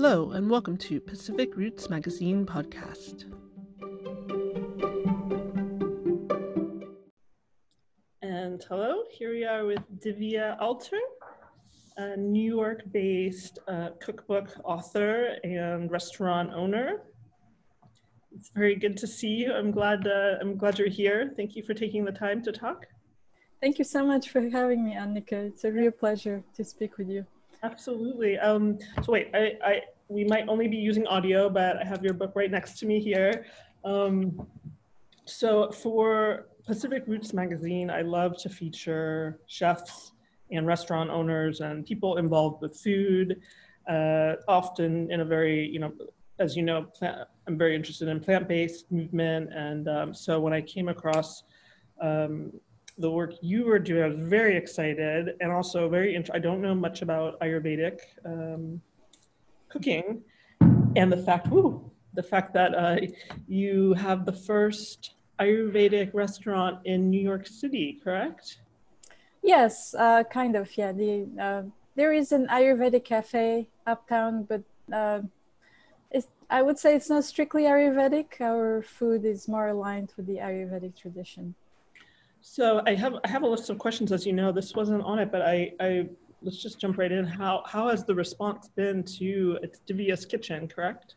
Hello, and welcome to Pacific Roots Magazine podcast. And hello, here we are with Divya Alter, a New York based uh, cookbook author and restaurant owner. It's very good to see you. I'm glad, uh, I'm glad you're here. Thank you for taking the time to talk. Thank you so much for having me, Annika. It's a real pleasure to speak with you. Absolutely. Um, so wait, I, I, we might only be using audio, but I have your book right next to me here. Um, so for Pacific Roots Magazine, I love to feature chefs and restaurant owners and people involved with food, uh, often in a very, you know, as you know, plant, I'm very interested in plant-based movement. And um, so when I came across um, the work you were doing. I was very excited and also very, I don't know much about Ayurvedic um, cooking and the fact, woo, the fact that uh, you have the first Ayurvedic restaurant in New York City, correct? Yes, uh, kind of. Yeah, the uh, there is an Ayurvedic cafe uptown, but uh, I would say it's not strictly Ayurvedic. Our food is more aligned with the Ayurvedic tradition. So I have I have a list of questions, as you know. This wasn't on it, but I, I let's just jump right in. How how has the response been to it's Divya's Kitchen, correct?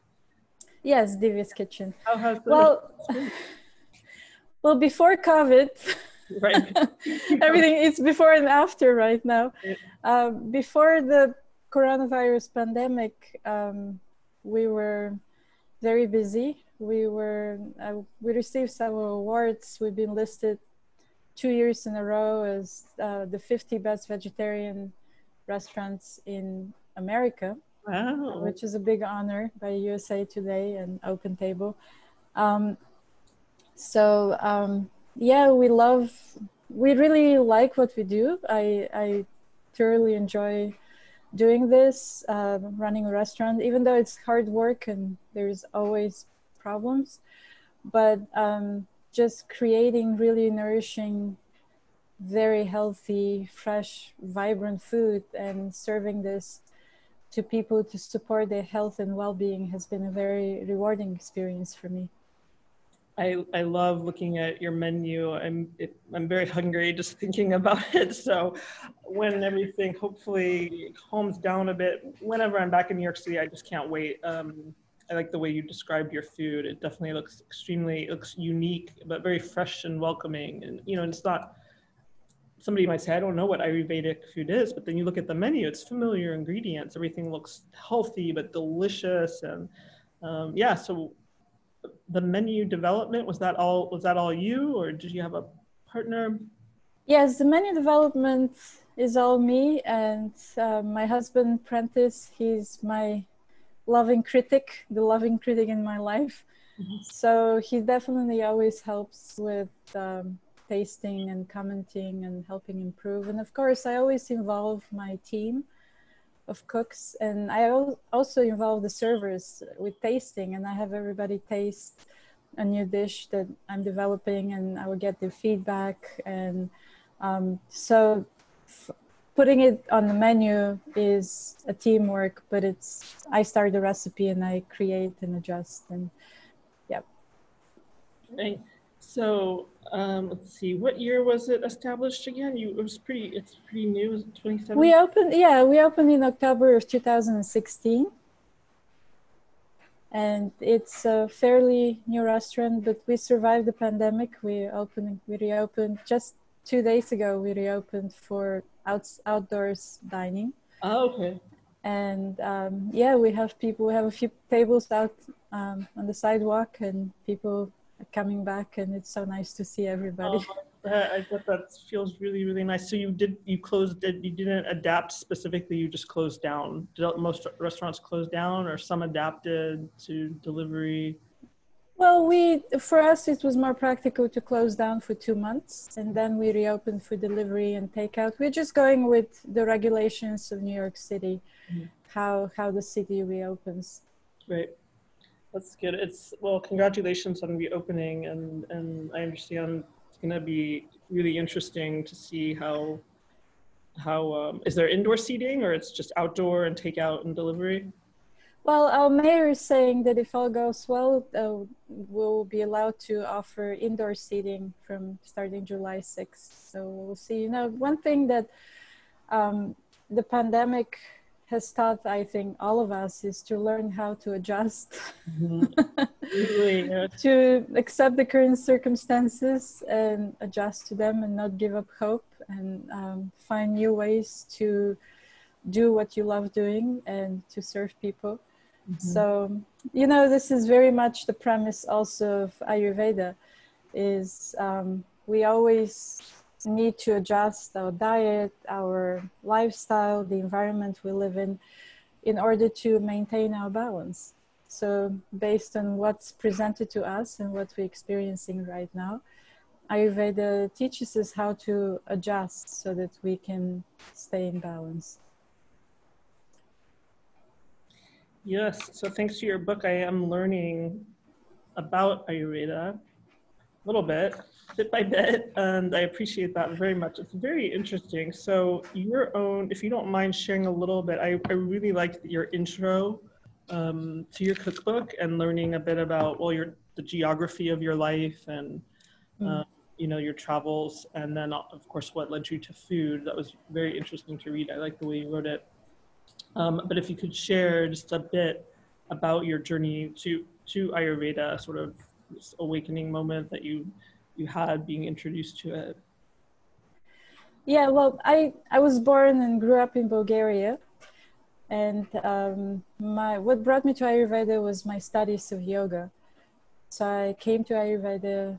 Yes, Divya's Kitchen. How has the well, well before COVID, right? everything it's before and after right now. Uh, before the coronavirus pandemic, um, we were very busy. We were uh, we received several awards. We've been listed two years in a row as uh, the 50 best vegetarian restaurants in America, wow. which is a big honor by USA Today and Open Table. Um, so um, yeah, we love, we really like what we do. I, I thoroughly enjoy doing this, uh, running a restaurant, even though it's hard work and there's always problems. But um, just creating really nourishing, very healthy, fresh, vibrant food and serving this to people to support their health and well-being has been a very rewarding experience for me. I, I love looking at your menu. I'm it, I'm very hungry just thinking about it. So when everything hopefully calms down a bit, whenever I'm back in New York City, I just can't wait. Um, I like the way you described your food. It definitely looks extremely it looks unique, but very fresh and welcoming. And you know, it's not somebody might say, I don't know what Ayurvedic food is, but then you look at the menu, it's familiar ingredients. Everything looks healthy but delicious, and um, yeah. So the menu development was that all was that all you, or did you have a partner? Yes, the menu development is all me and uh, my husband Prentice. He's my loving critic, the loving critic in my life. Mm-hmm. So he definitely always helps with um, tasting and commenting and helping improve. And of course, I always involve my team of cooks and I also involve the servers with tasting and I have everybody taste a new dish that I'm developing and I will get their feedback. And um, so f- putting it on the menu is a teamwork, but it's I start the recipe and I create and adjust and yeah. Right. So um, let's see, what year was it established again? You it was pretty it's pretty new, 2017. We opened yeah, we opened in October of 2016. And it's a fairly new restaurant, but we survived the pandemic. We opened, we reopened just two days ago. We reopened for out, outdoors dining. Oh, okay. And um, yeah, we have people. We have a few tables out um, on the sidewalk, and people are coming back, and it's so nice to see everybody. Oh, I thought that feels really, really nice. So you did, you closed, did you didn't adapt specifically? You just closed down. Did most restaurants close down, or some adapted to delivery? Well, we for us it was more practical to close down for two months, and then we reopened for delivery and takeout. We're just going with the regulations of New York City, mm-hmm. how how the city reopens. Great, that's good. It's well, congratulations on reopening, and and I understand it's going to be really interesting to see how how um, is there indoor seating or it's just outdoor and takeout and delivery. Well, our mayor is saying that if all goes well, uh, we'll be allowed to offer indoor seating from starting July 6th. So we'll see. You know, one thing that um, the pandemic has taught, I think, all of us is to learn how to adjust, mm-hmm. to accept the current circumstances and adjust to them and not give up hope and um, find new ways to do what you love doing and to serve people. Mm-hmm. So, you know, this is very much the premise also of Ayurveda is um, we always need to adjust our diet, our lifestyle, the environment we live in, in order to maintain our balance. So, based on what's presented to us and what we're experiencing right now, Ayurveda teaches us how to adjust so that we can stay in balance. Yes, so thanks to your book, I am learning about Ayurveda a little bit, bit by bit, and I appreciate that very much. It's very interesting. So, your own, if you don't mind sharing a little bit, I, I really liked your intro um, to your cookbook and learning a bit about, well, your the geography of your life and, mm. uh, you know, your travels, and then, of course, what led you to food. That was very interesting to read. I like the way you wrote it. Um, but if you could share just a bit about your journey to to Ayurveda, sort of awakening moment that you you had being introduced to it. Yeah, well, I I was born and grew up in Bulgaria, and um, my what brought me to Ayurveda was my studies of yoga. So I came to Ayurveda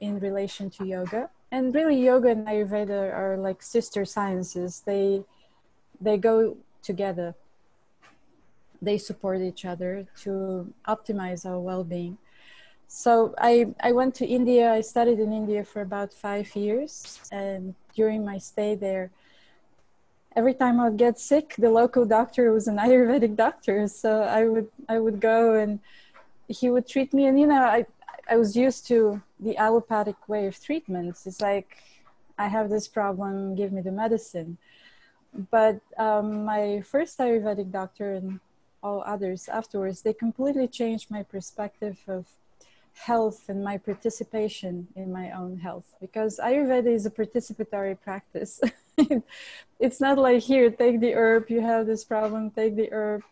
in relation to yoga, and really, yoga and Ayurveda are like sister sciences. They they go together. They support each other to optimize our well-being. So I, I went to India. I studied in India for about five years, and during my stay there, every time I'd get sick, the local doctor was an Ayurvedic doctor. So I would I would go and he would treat me. And you know, I I was used to the allopathic way of treatments. It's like I have this problem, give me the medicine but um, my first Ayurvedic doctor and all others afterwards, they completely changed my perspective of health and my participation in my own health because Ayurveda is a participatory practice. it's not like here, take the herb, you have this problem, take the herb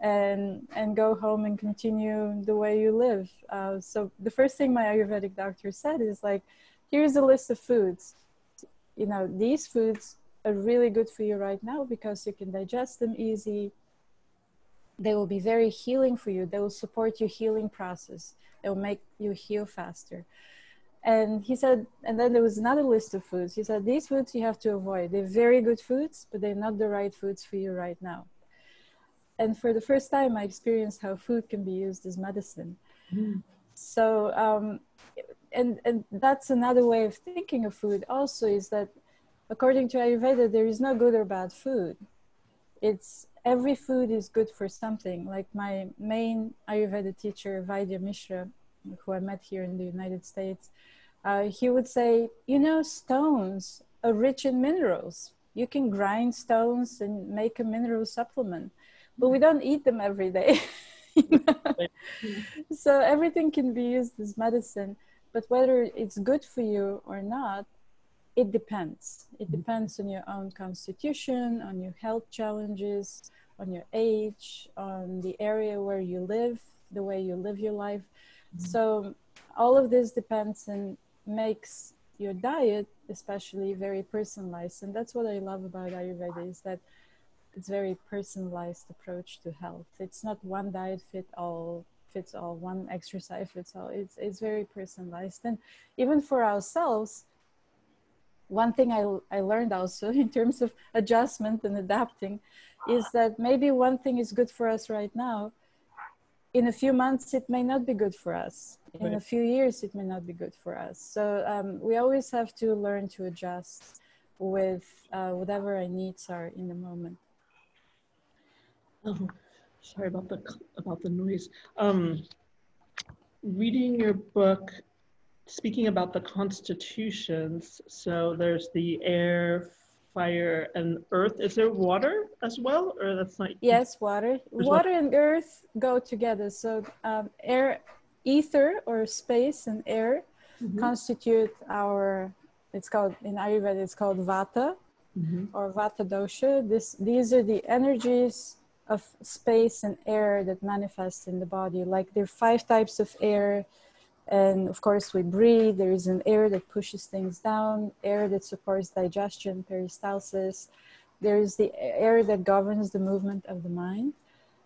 and and go home and continue the way you live. Uh, so the first thing my Ayurvedic doctor said is like, here's a list of foods. You know, these foods are really good for you right now because you can digest them easy. They will be very healing for you. They will support your healing process. They will make you heal faster. And he said, and then there was another list of foods. He said, these foods you have to avoid. They're very good foods, but they're not the right foods for you right now. And for the first time, I experienced how food can be used as medicine. Mm. So, um, and and that's another way of thinking of food. Also, is that according to Ayurveda, there is no good or bad food. It's every food is good for something. Like my main Ayurveda teacher, Vaidya Mishra, who I met here in the United States, uh, he would say, you know, stones are rich in minerals. You can grind stones and make a mineral supplement, but we don't eat them every day. so everything can be used as medicine, but whether it's good for you or not, it depends. It depends on your own constitution, on your health challenges, on your age, on the area where you live, the way you live your life. Mm-hmm. So all of this depends and makes your diet especially very personalized. And that's what I love about Ayurveda is that it's very personalized approach to health. It's not one diet fit all fits all, one exercise fits all. It's it's very personalized. And even for ourselves, one thing I, I learned also in terms of adjustment and adapting is that maybe one thing is good for us right now. In a few months, it may not be good for us. In a few years, it may not be good for us. So um, we always have to learn to adjust with uh, whatever our needs are in the moment. Oh, sorry about the about the noise. Um, reading your book speaking about the constitutions, so there's the air, fire, and earth. Is there water as well, or that's not? Yes, water. water and earth go together. So um, air, ether, or space and air mm-hmm. constitute our. It's called in Ayurveda. It's called Vata mm-hmm. or Vata dosha. This these are the energies of space and air that manifest in the body. Like there are five types of air and of course, we breathe. There is an air that pushes things down, air that supports digestion, peristalsis. There is the air that governs the movement of the mind.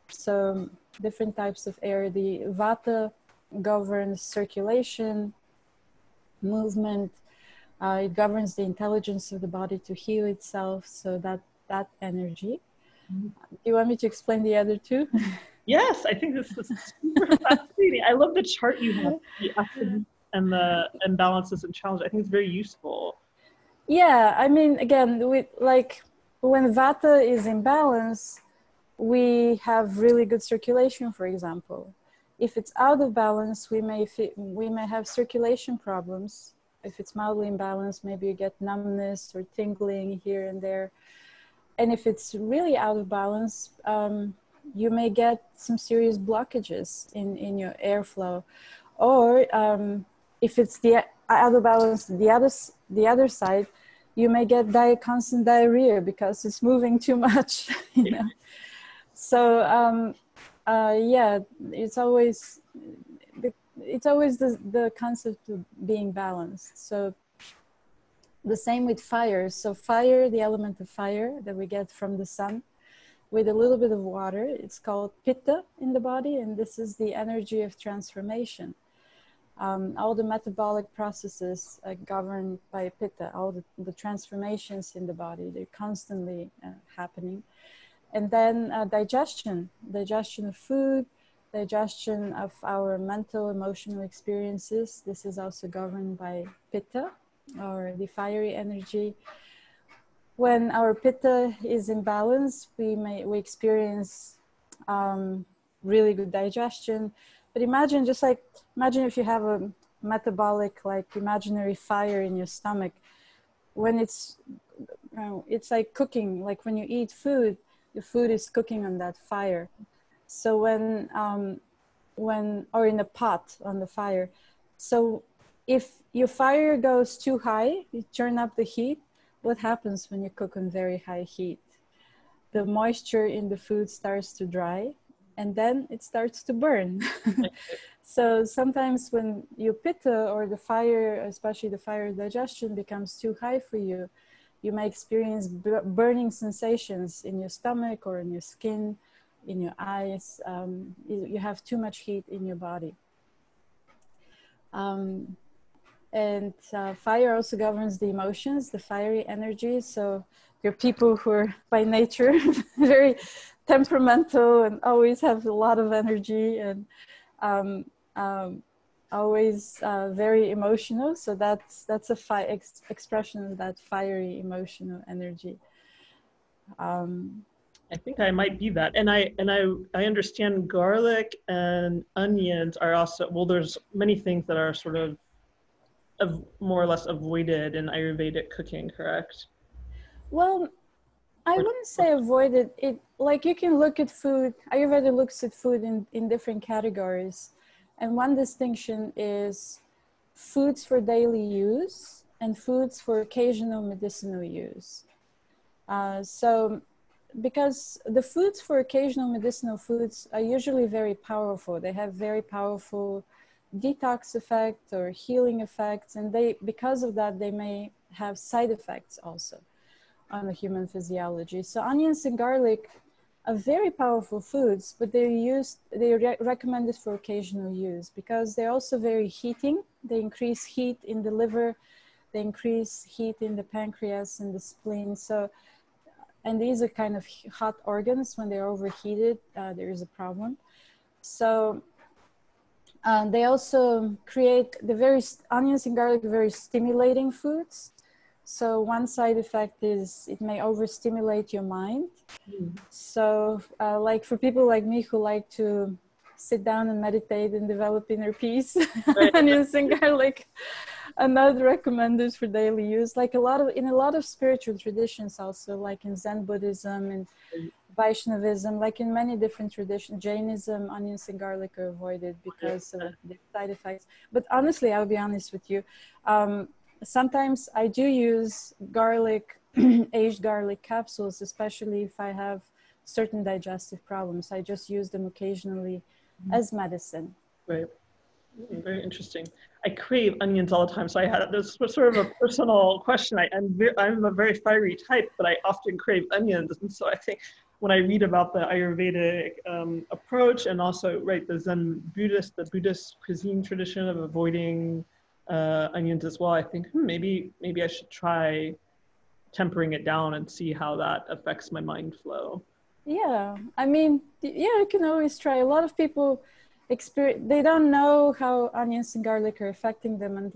So, different types of air. The vata governs circulation, movement. Uh, it governs the intelligence of the body to heal itself. So, that, that energy. Mm-hmm. Do you want me to explain the other two? Yes, I think this is super fascinating. I love the chart you have, the and the imbalances and challenges. I think it's very useful. Yeah, I mean, again, we like when Vata is in balance, we have really good circulation, for example. If it's out of balance, we may we may have circulation problems. If it's mildly imbalanced, maybe you get numbness or tingling here and there. And if it's really out of balance, um, you may get some serious blockages in, in your airflow. Or um, if it's the other balance, the other, the other side, you may get di- constant diarrhea because it's moving too much. you know? so um, uh, yeah, it's always it's always the, the concept of being balanced. So the same with fire. So fire, the element of fire that we get from the sun, with a little bit of water. It's called pitta in the body, and this is the energy of transformation. Um, all the metabolic processes are governed by pitta, all the, the transformations in the body, they're constantly uh, happening. And then uh, digestion, digestion of food, digestion of our mental, emotional experiences. This is also governed by pitta or the fiery energy when our pitta is in balance, we may we experience um, really good digestion. But imagine just like imagine if you have a metabolic like imaginary fire in your stomach. When it's it's like cooking. Like when you eat food, the food is cooking on that fire. So when um, when or in a pot on the fire. So if your fire goes too high, you turn up the heat what happens when you cook on very high heat? The moisture in the food starts to dry and then it starts to burn. so sometimes when your pitta or the fire, especially the fire digestion, becomes too high for you, you may experience burning sensations in your stomach or in your skin, in your eyes. Um, you have too much heat in your body. Um, and uh, fire also governs the emotions the fiery energy. So are people who are by nature very temperamental and always have a lot of energy and um, um, always uh, very emotional. So that's that's a fi- ex- expression of that fiery emotional energy. Um, I think I might be that, and I and I I understand garlic and onions are also well. There's many things that are sort of of more or less avoided in Ayurvedic cooking, correct? Well, I wouldn't say avoided. It like you can look at food. Ayurveda looks at food in, in different categories, and one distinction is foods for daily use and foods for occasional medicinal use. Uh, so, because the foods for occasional medicinal foods are usually very powerful, they have very powerful detox effect or healing effects and they because of that they may have side effects also on the human physiology. So onions and garlic are very powerful foods but they're used they're re- recommended for occasional use because they're also very heating. They increase heat in the liver they increase heat in the pancreas and the spleen. So and these are kind of hot organs. When they're overheated uh, there is a problem. So uh, they also create the very onions and garlic very stimulating foods. So one side effect is it may overstimulate your mind. Mm. So uh, like for people like me who like to sit down and meditate and develop inner peace, onions and garlic are not recommended for daily use. Like a lot of in a lot of spiritual traditions, also like in Zen Buddhism and Vaishnavism, like in many different traditions, Jainism, onions and garlic are avoided because of the side effects. But honestly, I'll be honest with you. Um, sometimes I do use garlic, aged garlic capsules, especially if I have certain digestive problems. I just use them occasionally mm-hmm. as medicine. Right. Very interesting. I crave onions all the time. So I had this was sort of a personal question. I, am I'm a very fiery type, but I often crave onions. And so I think when I read about the Ayurvedic um, approach and also right the Zen Buddhist, the Buddhist cuisine tradition of avoiding uh, onions as well, I think hmm, maybe maybe I should try tempering it down and see how that affects my mind flow. Yeah, I mean, yeah, you can always try. A lot of people experience they don't know how onions and garlic are affecting them and,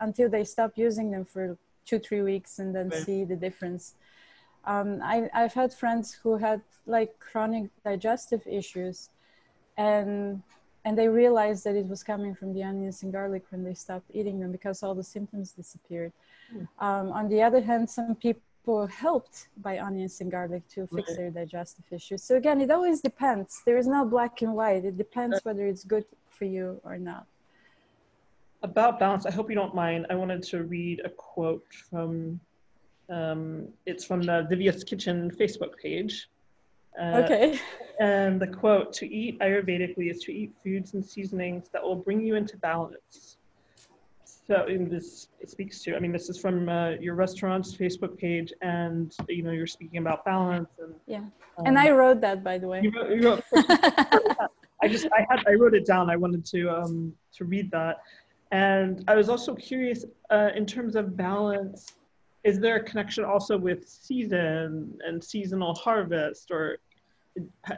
until they stop using them for two three weeks and then right. see the difference. Um, I, I've had friends who had like chronic digestive issues, and and they realized that it was coming from the onions and garlic when they stopped eating them because all the symptoms disappeared. Mm. Um, on the other hand, some people helped by onions and garlic to fix right. their digestive issues. So again, it always depends. There is no black and white. It depends whether it's good for you or not. About balance, I hope you don't mind. I wanted to read a quote from um, it's from the Divya's Kitchen Facebook page. Uh, okay. And the quote To eat Ayurvedically is to eat foods and seasonings that will bring you into balance. So in this it speaks to, I mean, this is from uh, your restaurant's Facebook page, and you know you're speaking about balance and yeah. Um, and I wrote that, by the way. You wrote, you wrote, I just I had I wrote it down. I wanted to um, to read that, and I was also curious uh, in terms of balance. Is there a connection also with season and seasonal harvest, or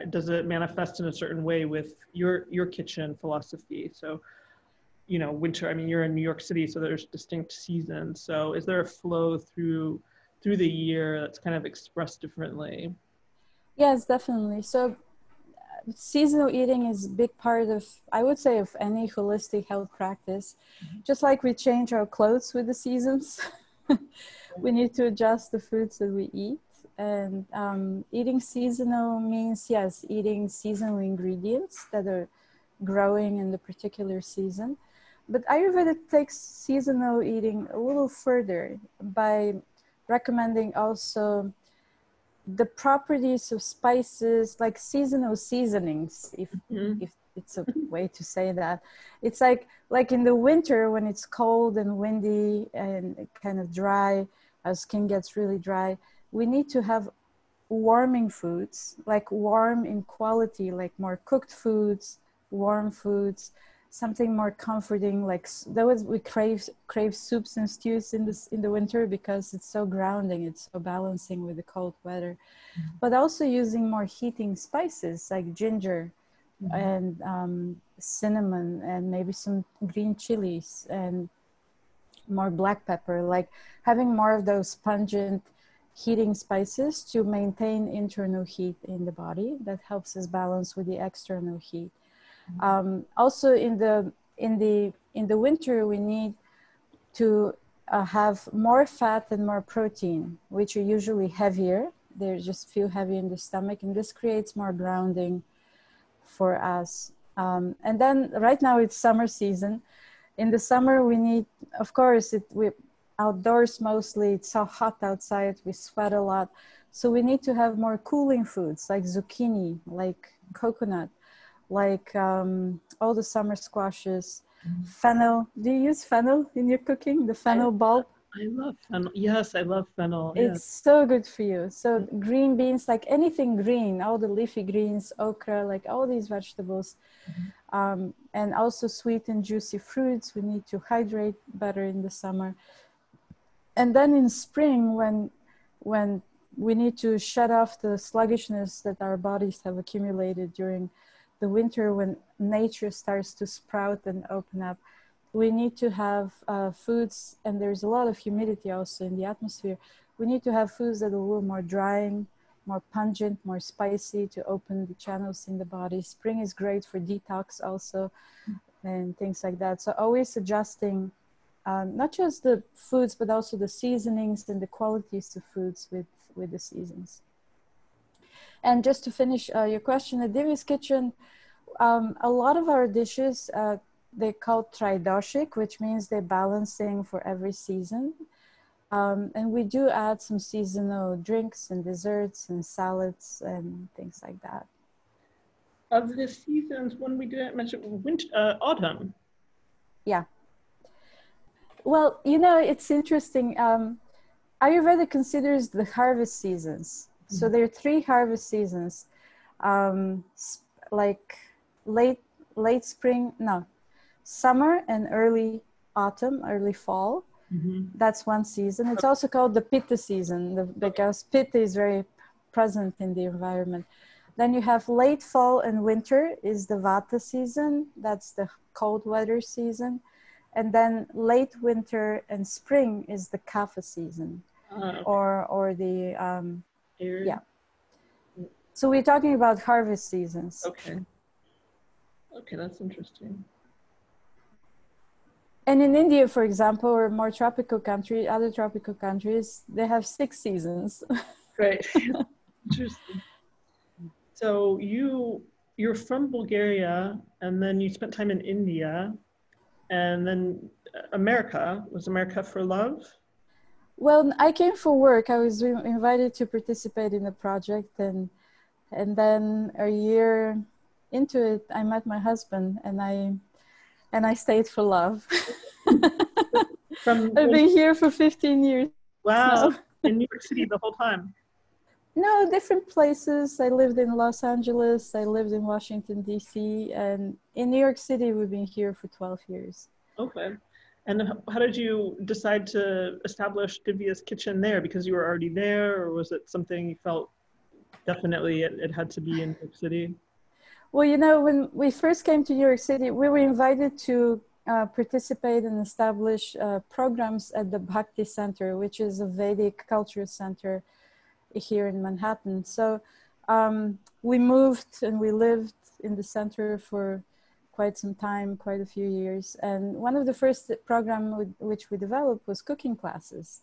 does it manifest in a certain way with your your kitchen philosophy? So you know winter i mean you're in new york city so there's distinct seasons so is there a flow through through the year that's kind of expressed differently yes definitely so seasonal eating is a big part of i would say of any holistic health practice mm-hmm. just like we change our clothes with the seasons we need to adjust the foods that we eat and um, eating seasonal means yes eating seasonal ingredients that are growing in the particular season but Ayurveda takes seasonal eating a little further by recommending also the properties of spices like seasonal seasonings if mm-hmm. if it's a way to say that it's like like in the winter when it's cold and windy and kind of dry our skin gets really dry we need to have warming foods like warm in quality like more cooked foods warm foods something more comforting like that was we crave crave soups and stews in this in the winter because it's so grounding it's so balancing with the cold weather mm-hmm. but also using more heating spices like ginger mm-hmm. and um, cinnamon and maybe some green chilies and more black pepper like having more of those pungent heating spices to maintain internal heat in the body that helps us balance with the external heat um, also in the in the in the winter we need to uh, have more fat and more protein, which are usually heavier. They just feel heavy in the stomach, and this creates more grounding for us. Um, and then right now it's summer season. In the summer, we need, of course, it we outdoors mostly. It's so hot outside. We sweat a lot, so we need to have more cooling foods like zucchini, like coconut, like um, all the summer squashes, mm. fennel. Do you use fennel in your cooking? The fennel bulb? I love fennel. Yes, I love fennel. It's yes. so good for you. So green beans, like anything green, all the leafy greens, okra, like all these vegetables. Mm-hmm. Um, and also sweet and juicy fruits. We need to hydrate better in the summer. And then in spring, when when we need to shut off the sluggishness that our bodies have accumulated during the winter when nature starts to sprout and open up we need to have uh, foods and there's a lot of humidity also in the atmosphere. We need to have foods that are a little more drying more pungent more spicy to open the channels in the body. Spring is great for detox also and things like that. So always adjusting um, not just the foods, but also the seasonings and the qualities of foods with, with the seasons. And just to finish uh, your question, at Divya's Kitchen, um, a lot of our dishes, uh, they call tridoshic, which means they're balancing for every season. Um, and we do add some seasonal drinks and desserts and salads and things like that. Of the seasons, one we didn't mention, winter, uh, autumn. Yeah. Well, you know, it's interesting. Um, Ayurveda considers the harvest seasons. Mm-hmm. So there are three harvest seasons, um, like late late spring, no, summer and early autumn, early fall. Mm-hmm. That's one season. It's also called the Pitta season the, because Pitta is very present in the environment. Then you have late fall and winter is the Vata season. That's the cold weather season. And then late winter and spring is the Kapha season, uh, okay. or or the um, yeah. So we're talking about harvest seasons. Okay. Okay, that's interesting. And in India, for example, or more tropical country, other tropical countries, they have six seasons. Right. Interesting. So you you're from Bulgaria, and then you spent time in India, and then uh, America. Was America for love? Well, I came for work. I was invited to participate in the project, and and then a year into it, I met my husband, and I and I stayed for love. From I've been here for 15 years. Wow. in New York City the whole time? No, different places. I lived in Los Angeles, I lived in Washington, D.C., and in New York City, we've been here for 12 years. Okay. And how did you decide to establish Divya's Kitchen there? Because you were already there, or was it something you felt definitely it, it had to be in New York City? Well, you know, when we first came to New York City, we were invited to uh, participate and establish uh, programs at the Bhakti Center, which is a Vedic culture center here in Manhattan. So um, we moved and we lived in the center for quite some time, quite a few years. And one of the first program which we developed was cooking classes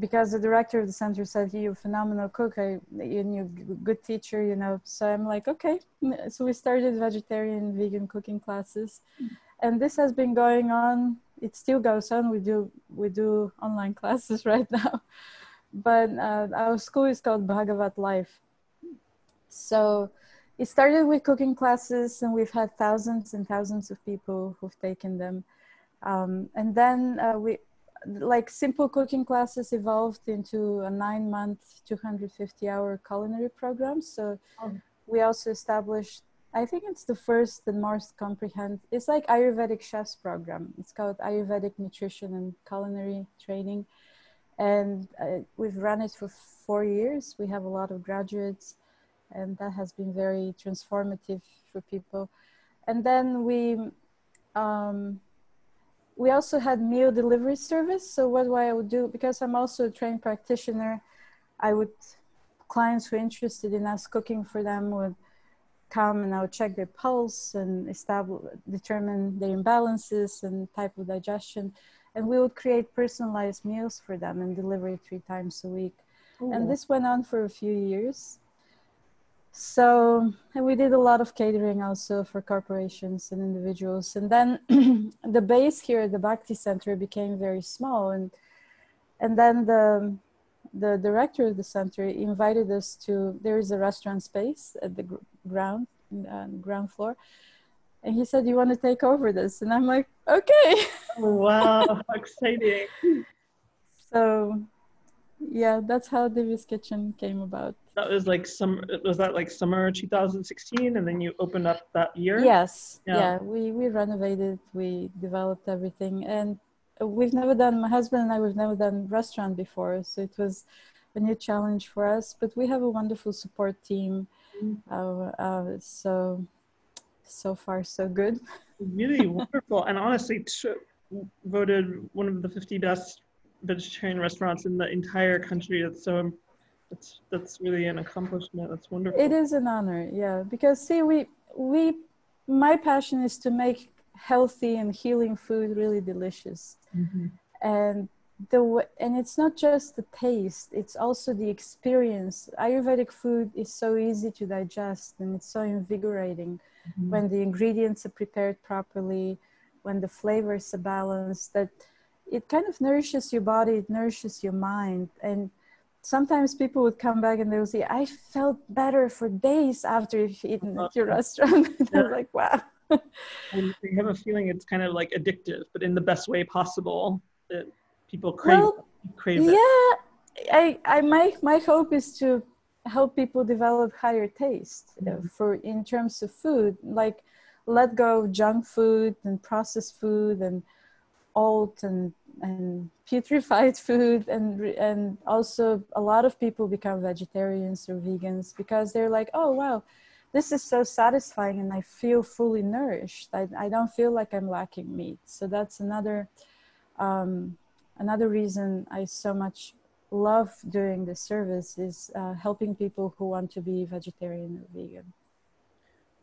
because the director of the center said you're a phenomenal cook. I, you're a good teacher you know. So i'm like okay. So we started vegetarian vegan cooking classes. And this has been going on. It still goes on. We do we do online classes right now. But uh, our school is called bhagavat life. So it started with cooking classes and we've had thousands and thousands of people who've taken them. Um, and then uh, we like simple cooking classes evolved into a nine month 250 hour culinary program. So oh. we also established i think it's the first and most comprehensive it's like ayurvedic chefs program. It's called ayurvedic nutrition and culinary training. And uh, we've run it for four years. We have a lot of graduates and that has been very transformative for people. And then we um, we also had meal delivery service. So what I would do, because I'm also a trained practitioner, I would, clients who are interested in us cooking for them would come and I would check their pulse and establish, determine their imbalances and type of digestion. And we would create personalized meals for them and deliver it three times a week. Ooh. And this went on for a few years. So and we did a lot of catering also for corporations and individuals. And then the base here at the Bhakti Center became very small. And and then the the director of the center invited us to there is a restaurant space at the ground uh, ground floor. And he said you want to take over this? And i'm like okay. Wow. How exciting. So yeah that's how Divya's kitchen came about. That was like some was that like summer 2016 and then you opened up that year? Yes. Yeah. yeah we we renovated we developed everything and we've never done my husband and i we've never done restaurant before so it was a new challenge for us but we have a wonderful support team. Mm-hmm. uh, uh, so so far so good. Really wonderful and honestly voted one of the 50 best vegetarian restaurants in the entire country. It's so that's that's really an accomplishment. That's wonderful. It is an honor, yeah. Because see, we we my passion is to make healthy and healing food really delicious mm-hmm. and the and it's not just the taste it's also the experience ayurvedic food is so easy to digest and it's so invigorating mm-hmm. when the ingredients are prepared properly when the flavors are balanced that it kind of nourishes your body it nourishes your mind. And sometimes people would come back and they would say i felt better for days after eating at your restaurant. I was like wow. And you have a feeling it's kind of like addictive but in the best way possible that people crave, well, crave yeah i i my my hope is to help people develop higher taste uh, mm-hmm. for in terms of food like let go of junk food and processed food and old and and putrefied food and and also a lot of people become vegetarians or vegans because they're like oh wow this is so satisfying and i feel fully nourished. I, I don't feel like i'm lacking meat. So that's another um, another reason i so much love doing this service is uh, helping people who want to be vegetarian or vegan.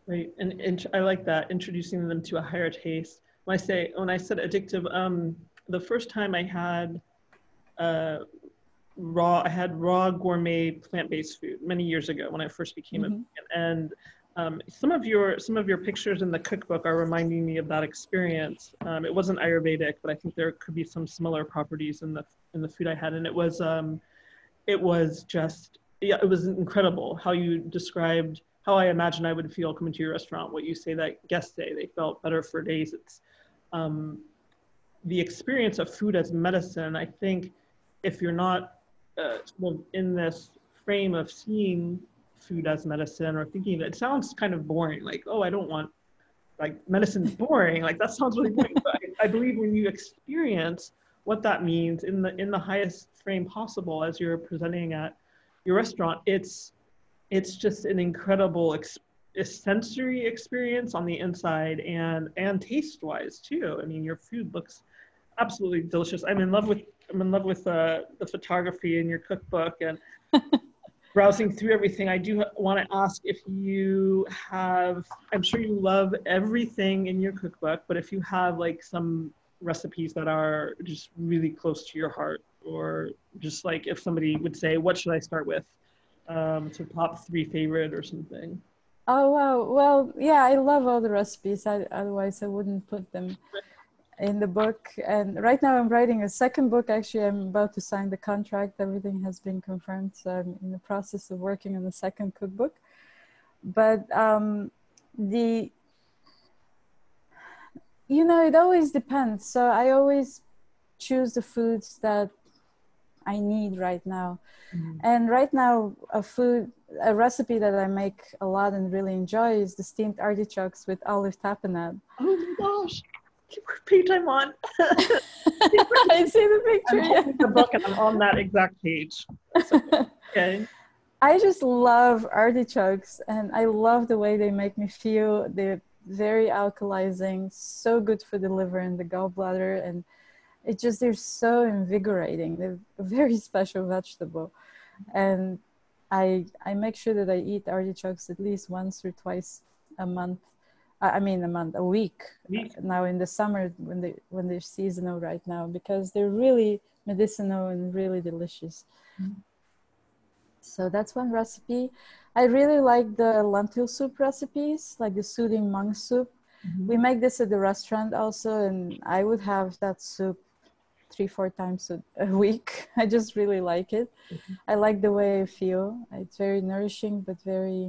Right and, and i like that introducing them to a higher taste. When i say when i said addictive um, the first time I had uh, raw, I had raw gourmet plant-based food many years ago when I first became mm-hmm. a vegan. And um, some of your some of your pictures in the cookbook are reminding me of that experience. Um, it wasn't Ayurvedic, but I think there could be some similar properties in the in the food I had, and it was um, it was just yeah, it was incredible how you described how I imagine I would feel coming to your restaurant. What you say that guests say they felt better for days. It's um, the experience of food as medicine, I think if you're not uh, in this frame of seeing food as medicine or thinking that it sounds kind of boring, like, oh, I don't want, like, medicine's boring. Like, that sounds really boring. but I, I believe when you experience what that means in the in the highest frame possible as you're presenting at your restaurant, it's it's just an incredible sensory experience on the inside and and taste wise too. I mean, your food looks absolutely delicious. I'm in love with I'm in love with uh, the photography in your cookbook and browsing through everything. I do want to ask if you have. I'm sure you love everything in your cookbook, but if you have like some recipes that are just really close to your heart, or just like if somebody would say, "What should I start with?" Um, to top three favorite or something. Oh wow! Well, yeah, I love all the recipes. I, otherwise, I wouldn't put them in the book. And right now, I'm writing a second book. Actually, I'm about to sign the contract. Everything has been confirmed, so I'm in the process of working on the second cookbook. But um, the you know, it always depends. So I always choose the foods that I need right now. Mm-hmm. And right now, a food, a recipe that I make a lot and really enjoy is the steamed artichokes with olive tapenade. Oh my gosh! Page I'm on. I see the picture. I'm holding the book and I'm on that exact page. okay. I just love artichokes and I love the way they make me feel. They're very alkalizing, so good for the liver and the gallbladder and it just they're so invigorating they're a very special vegetable and i i make sure that i eat artichokes at least once or twice a month i mean a month a week. now in the summer when they when they're seasonal right now because they're really medicinal and really delicious. Mm-hmm. so that's one recipe. I really like the lentil soup recipes like the soothing mung soup. Mm-hmm. we make this at the restaurant also and i would have that soup three four times a, a week. I just really like it. Mm-hmm. i like the way i feel. It's very nourishing but very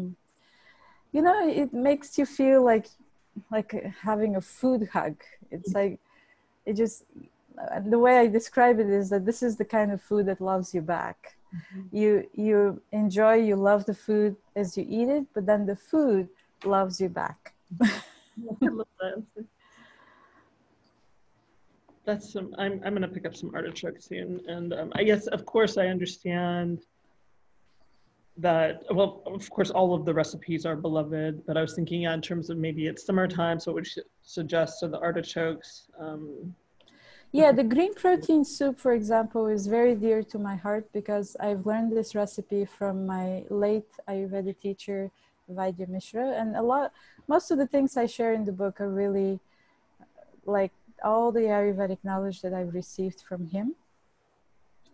you know it makes you feel like like having a food hug. It's like it just the way i describe it is that this is the kind of food that loves you back. Mm-hmm. you you enjoy you love the food as you eat it but then the food loves you back. That's some i'm, I'm going to pick up some artichokes soon and um, i guess of course i understand that well of course all of the recipes are beloved but i was thinking yeah, in terms of maybe it's summertime so it would suggest so the artichokes um, yeah the green protein soup for example is very dear to my heart because i've learned this recipe from my late ayurveda teacher vaidya mishra and a lot most of the things i share in the book are really like all the Ayurvedic knowledge that I've received from him.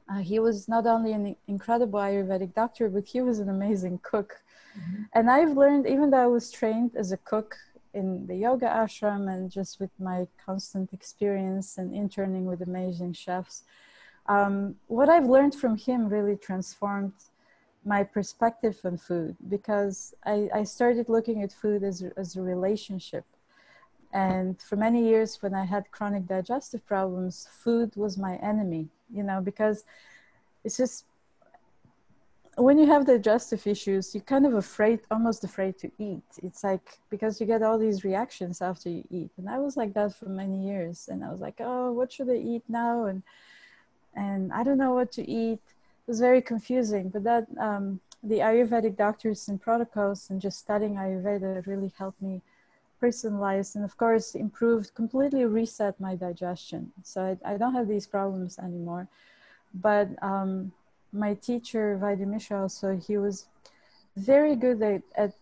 Uh, he was not only an incredible Ayurvedic doctor, but he was an amazing cook. Mm-hmm. And I've learned, even though I was trained as a cook in the yoga ashram and just with my constant experience and interning with amazing chefs, um, what I've learned from him really transformed my perspective on food because I, I started looking at food as, as a relationship. And for many years, when I had chronic digestive problems, food was my enemy, you know, because it's just when you have the digestive issues, you're kind of afraid, almost afraid to eat. It's like because you get all these reactions after you eat. And I was like that for many years. And I was like, oh, what should I eat now? And and I don't know what to eat. It was very confusing. But that um, the Ayurvedic doctors and protocols and just studying Ayurveda really helped me personalize and of course improved completely reset my digestion. So i, I don't have these problems anymore. But um, my teacher Vaidya Mishra also he was very good at, at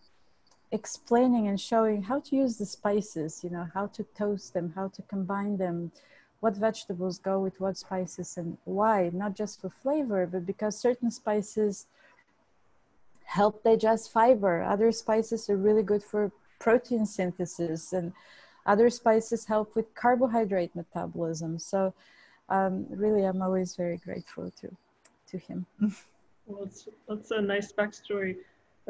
explaining and showing how to use the spices you know how to toast them how to combine them what vegetables go with what spices and why not just for flavor but because certain spices help digest fiber. Other spices are really good for protein synthesis and other spices help with carbohydrate metabolism. So um, really i'm always very grateful to to him. Well that's, that's a nice backstory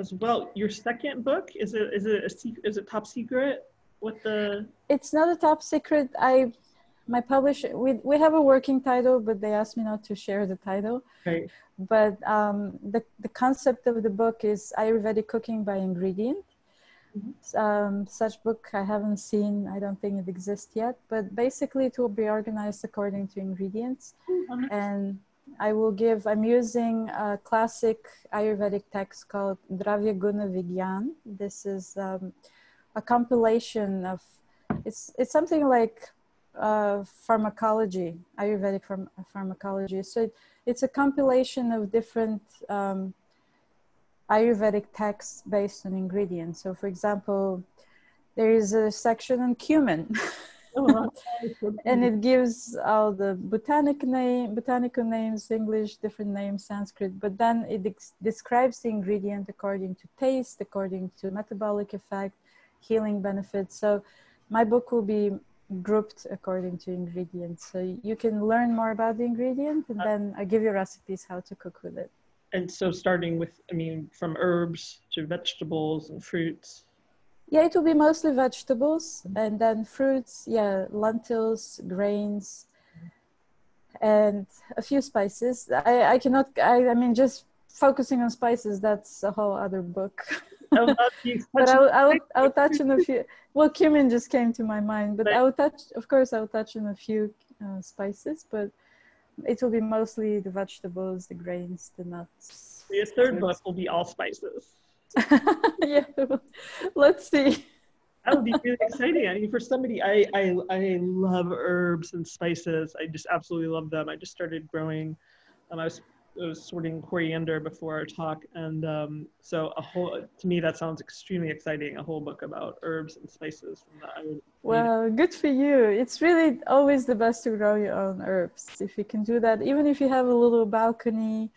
as well. Your second book is it is it a is it top secret what the it's not a top secret. I my publisher we, we have a working title but they asked me not to share the title. Right. but um, the, the concept of the book is ayurvedic cooking by ingredient. Um, such book i haven't seen i don't think it exists yet but basically it will be organized according to ingredients mm-hmm. and i will give i'm using a classic ayurvedic text called dravya guna vigyan this is um, a compilation of it's it's something like uh, pharmacology, Ayurvedic pharm- pharmacology. So it, it's a compilation of different um, Ayurvedic texts based on ingredients. So, for example, there is a section on cumin. oh, and it gives all the botanic name, botanical names, English, different names, Sanskrit, but then it ex- describes the ingredient according to taste, according to metabolic effect, healing benefits. So my book will be grouped according to ingredients. So you can learn more about the ingredient and uh, then I give you recipes how to cook with it. And so starting with, I mean, from herbs to vegetables and fruits. Yeah, it will be mostly vegetables and then fruits, yeah, lentils, grains, and a few spices. I, I cannot, I, I mean, just focusing on spices, that's a whole other book. but I'll, I'll, I'll touch on a few. Well, cumin just came to my mind, but I'll touch, of course, I'll touch on a few uh, spices, but it will be mostly the vegetables, the grains, the nuts. Your third book will be all spices. yeah, let's see. That would be really exciting. I mean, for somebody, I, I I love herbs and spices. I just absolutely love them. I just started growing. Um, I was I was sorting coriander before our talk, and um, so a whole to me that sounds extremely exciting. A whole book about herbs and spices. Well, good for you. It's really always the best to grow your own herbs if you can do that. Even if you have a little balcony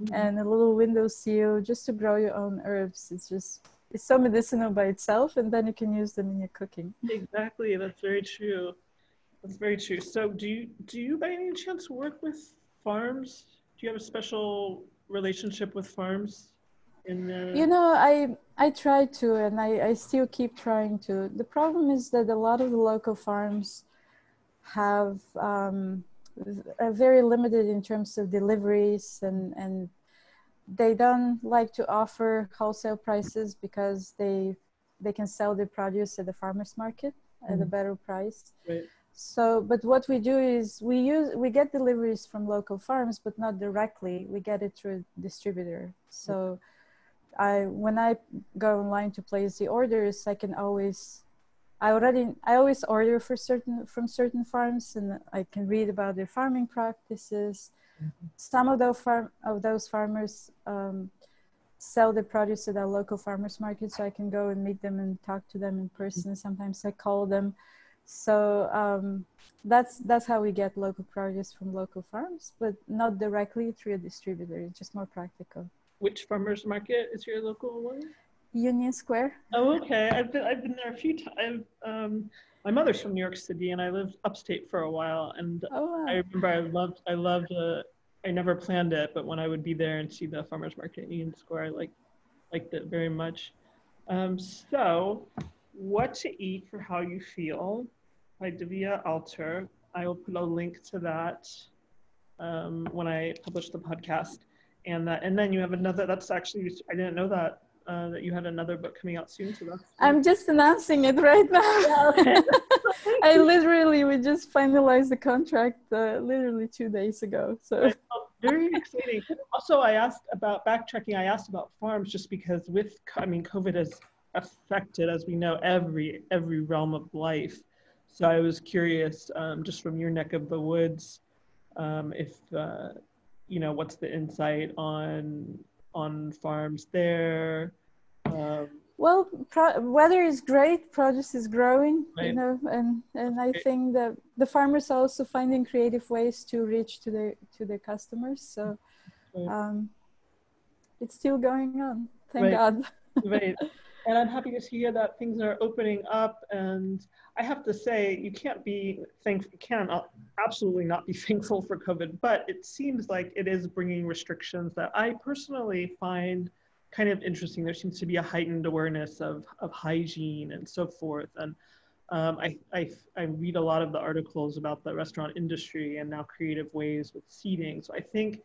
mm-hmm. and a little window sill, just to grow your own herbs. It's just it's so medicinal by itself, and then you can use them in your cooking. Exactly, that's very true. That's very true. So, do you do you by any chance work with farms? Do you have a special relationship with farms? In the... You know, I I try to, and I, I still keep trying to. The problem is that a lot of the local farms have um, are very limited in terms of deliveries, and and they don't like to offer wholesale prices because they they can sell their produce at the farmers market mm. at a mm. better price. Right. So, but what we do is we use we get deliveries from local farms, but not directly. We get it through a distributor. So, I when I go online to place the orders, I can always I already I always order for certain from certain farms, and I can read about their farming practices. Mm-hmm. Some of those farm of those farmers um, sell their produce at our local farmers market, so I can go and meet them and talk to them in person. Sometimes I call them So um, that's that's how we get local produce from local farms, but not directly through a distributor. It's just more practical. Which farmers market is your local one? Union Square. Oh, okay. I've been I've been there a few times. Um, my mother's from New York City, and I lived upstate for a while. And oh, wow. I remember I loved I loved. Uh, I never planned it, but when I would be there and see the farmers market in Union Square, I like liked it very much. Um, so, what to eat for how you feel by Divya Alter. I will put a link to that um, when I publish the podcast. And that, and then you have another. That's actually I didn't know that uh, that you had another book coming out soon. So that's. I'm just announcing it right now. Yeah, I literally we just finalized the contract uh, literally two days ago. So. Very exciting. Also, I asked about backtracking. I asked about farms just because with I mean COVID has affected, as we know, every every realm of life. So I was curious, um, just from your neck of the woods, um, if uh, you know what's the insight on on farms there. Um, well, pro- weather is great. Produce is growing, right. you know, and and I think that the farmers are also finding creative ways to reach to their to their customers. So, um, it's still going on. Thank right. God. right. And I'm happy to hear that things are opening up. And I have to say, you can't be thankful, you can absolutely not be thankful for COVID, but it seems like it is bringing restrictions that I personally find kind of interesting. There seems to be a heightened awareness of, of hygiene and so forth. And um, I, I, I read a lot of the articles about the restaurant industry and now creative ways with seating. So I think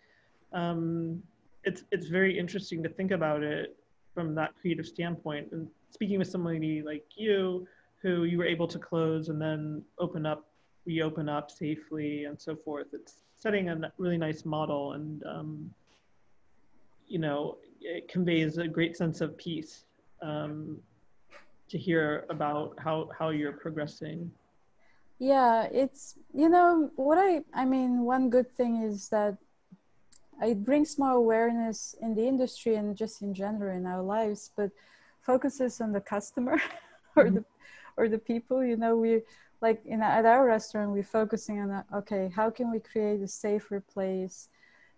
um, it's, it's very interesting to think about it from that creative standpoint. And speaking with somebody like you, who you were able to close and then open up, reopen up safely and so forth, it's setting a really nice model. And um, you know, it conveys a great sense of peace um, to hear about how, how you're progressing. Yeah, it's, you know, what I, I mean, one good thing is that it brings more awareness in the industry and just in general in our lives, but focuses on the customer or mm-hmm. the, or the people, you know, we, like in at our restaurant we're focusing on okay how can we create a safer place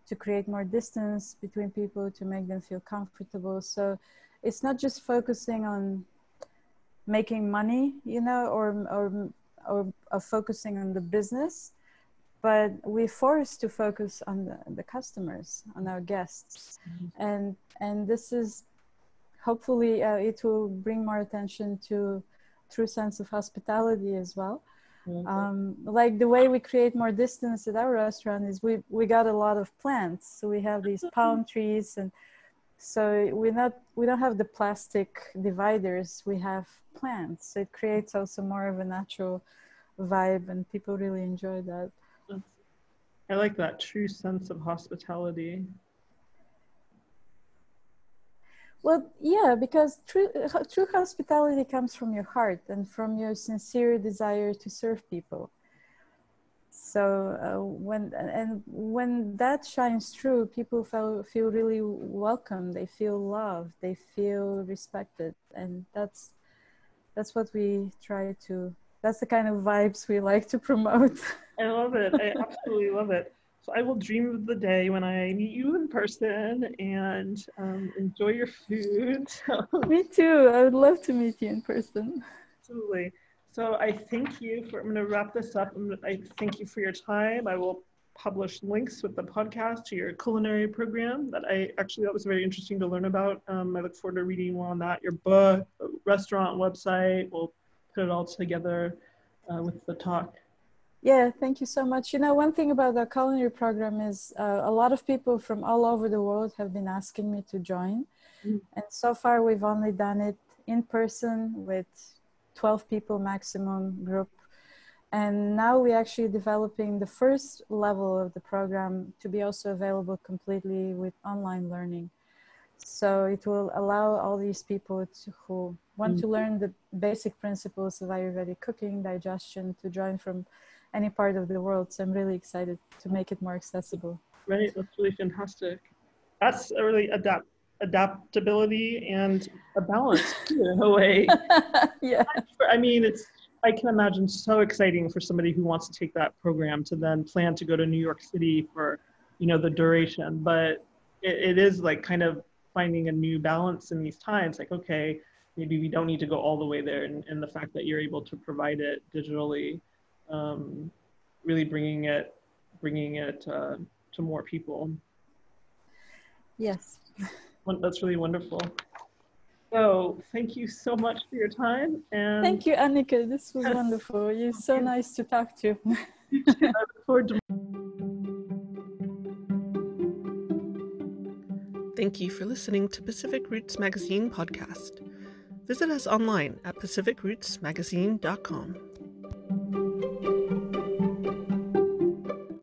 to create more distance between people to make them feel comfortable so it's not just focusing on making money you know or or or, or focusing on the business but we're forced to focus on the, the customers on our guests mm-hmm. and and this is hopefully uh, it will bring more attention to true sense of hospitality as well Mm-hmm. Um, like the way we create more distance at our restaurant is we we got a lot of plants, so we have these palm trees, and so we not we don't have the plastic dividers. We have plants, so it creates also more of a natural vibe, and people really enjoy that. I like that true sense of hospitality. Well, yeah, because true, true hospitality comes from your heart and from your sincere desire to serve people. So uh, when and when that shines through, people feel feel really welcome. They feel loved. They feel respected, and that's that's what we try to. That's the kind of vibes we like to promote. I love it. I absolutely love it. So I will dream of the day when I meet you in person and um, enjoy your food. Me too. I would love to meet you in person. Absolutely. So I thank you for. I'm going to wrap this up. I thank you for your time. I will publish links with the podcast to your culinary program that I actually that was very interesting to learn about. Um, I look forward to reading more on that. Your book, restaurant website. We'll put it all together uh, with the talk. Yeah, thank you so much. You know, one thing about the culinary program is uh, a lot of people from all over the world have been asking me to join. Mm. And so far, we've only done it in person with 12 people maximum group. And now we're actually developing the first level of the program to be also available completely with online learning. So it will allow all these people to, who want to mm-hmm. learn the basic principles of Ayurvedic cooking, digestion, to join from any part of the world. So I'm really excited to make it more accessible. Right, that's really fantastic. That's a really adapt adaptability and a balance too, in a way. yeah. I mean, it's I can imagine so exciting for somebody who wants to take that program to then plan to go to New York City for, you know, the duration. But it, it is like kind of finding a new balance in these times. Like, okay, maybe we don't need to go all the way there, and, and the fact that you're able to provide it digitally, um, really bringing it, bringing it uh, to more people. Yes. That's really wonderful. So thank you so much for your time. And thank you, Annika. This was wonderful. You're so nice to talk to. I look forward to Thank you for listening to Pacific Roots Magazine podcast. Visit us online at pacificrootsmagazine.com.